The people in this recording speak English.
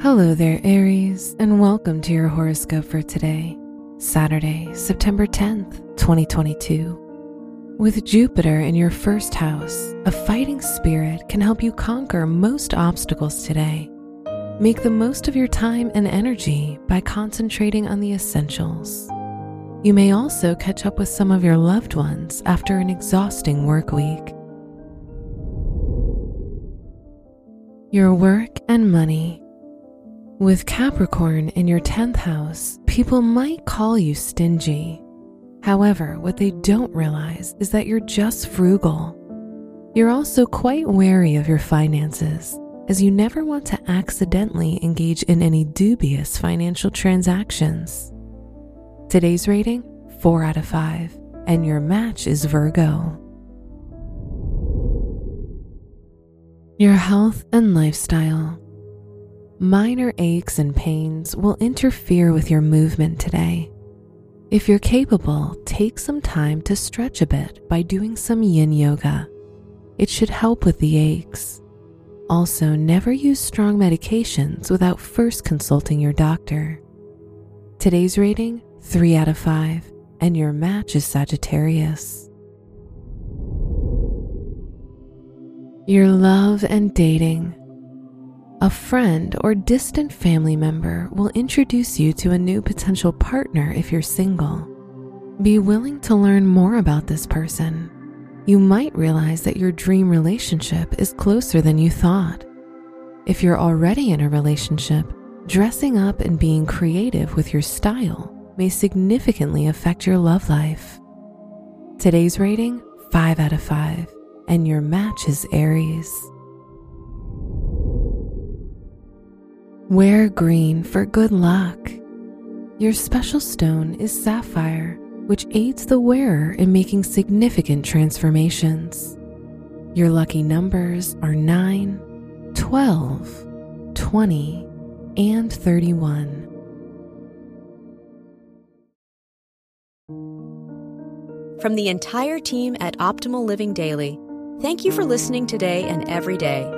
Hello there, Aries, and welcome to your horoscope for today, Saturday, September 10th, 2022. With Jupiter in your first house, a fighting spirit can help you conquer most obstacles today. Make the most of your time and energy by concentrating on the essentials. You may also catch up with some of your loved ones after an exhausting work week. Your work and money. With Capricorn in your 10th house, people might call you stingy. However, what they don't realize is that you're just frugal. You're also quite wary of your finances, as you never want to accidentally engage in any dubious financial transactions. Today's rating 4 out of 5, and your match is Virgo. Your health and lifestyle. Minor aches and pains will interfere with your movement today. If you're capable, take some time to stretch a bit by doing some yin yoga. It should help with the aches. Also, never use strong medications without first consulting your doctor. Today's rating 3 out of 5, and your match is Sagittarius. Your love and dating. A friend or distant family member will introduce you to a new potential partner if you're single. Be willing to learn more about this person. You might realize that your dream relationship is closer than you thought. If you're already in a relationship, dressing up and being creative with your style may significantly affect your love life. Today's rating 5 out of 5, and your match is Aries. Wear green for good luck. Your special stone is sapphire, which aids the wearer in making significant transformations. Your lucky numbers are 9, 12, 20, and 31. From the entire team at Optimal Living Daily, thank you for listening today and every day.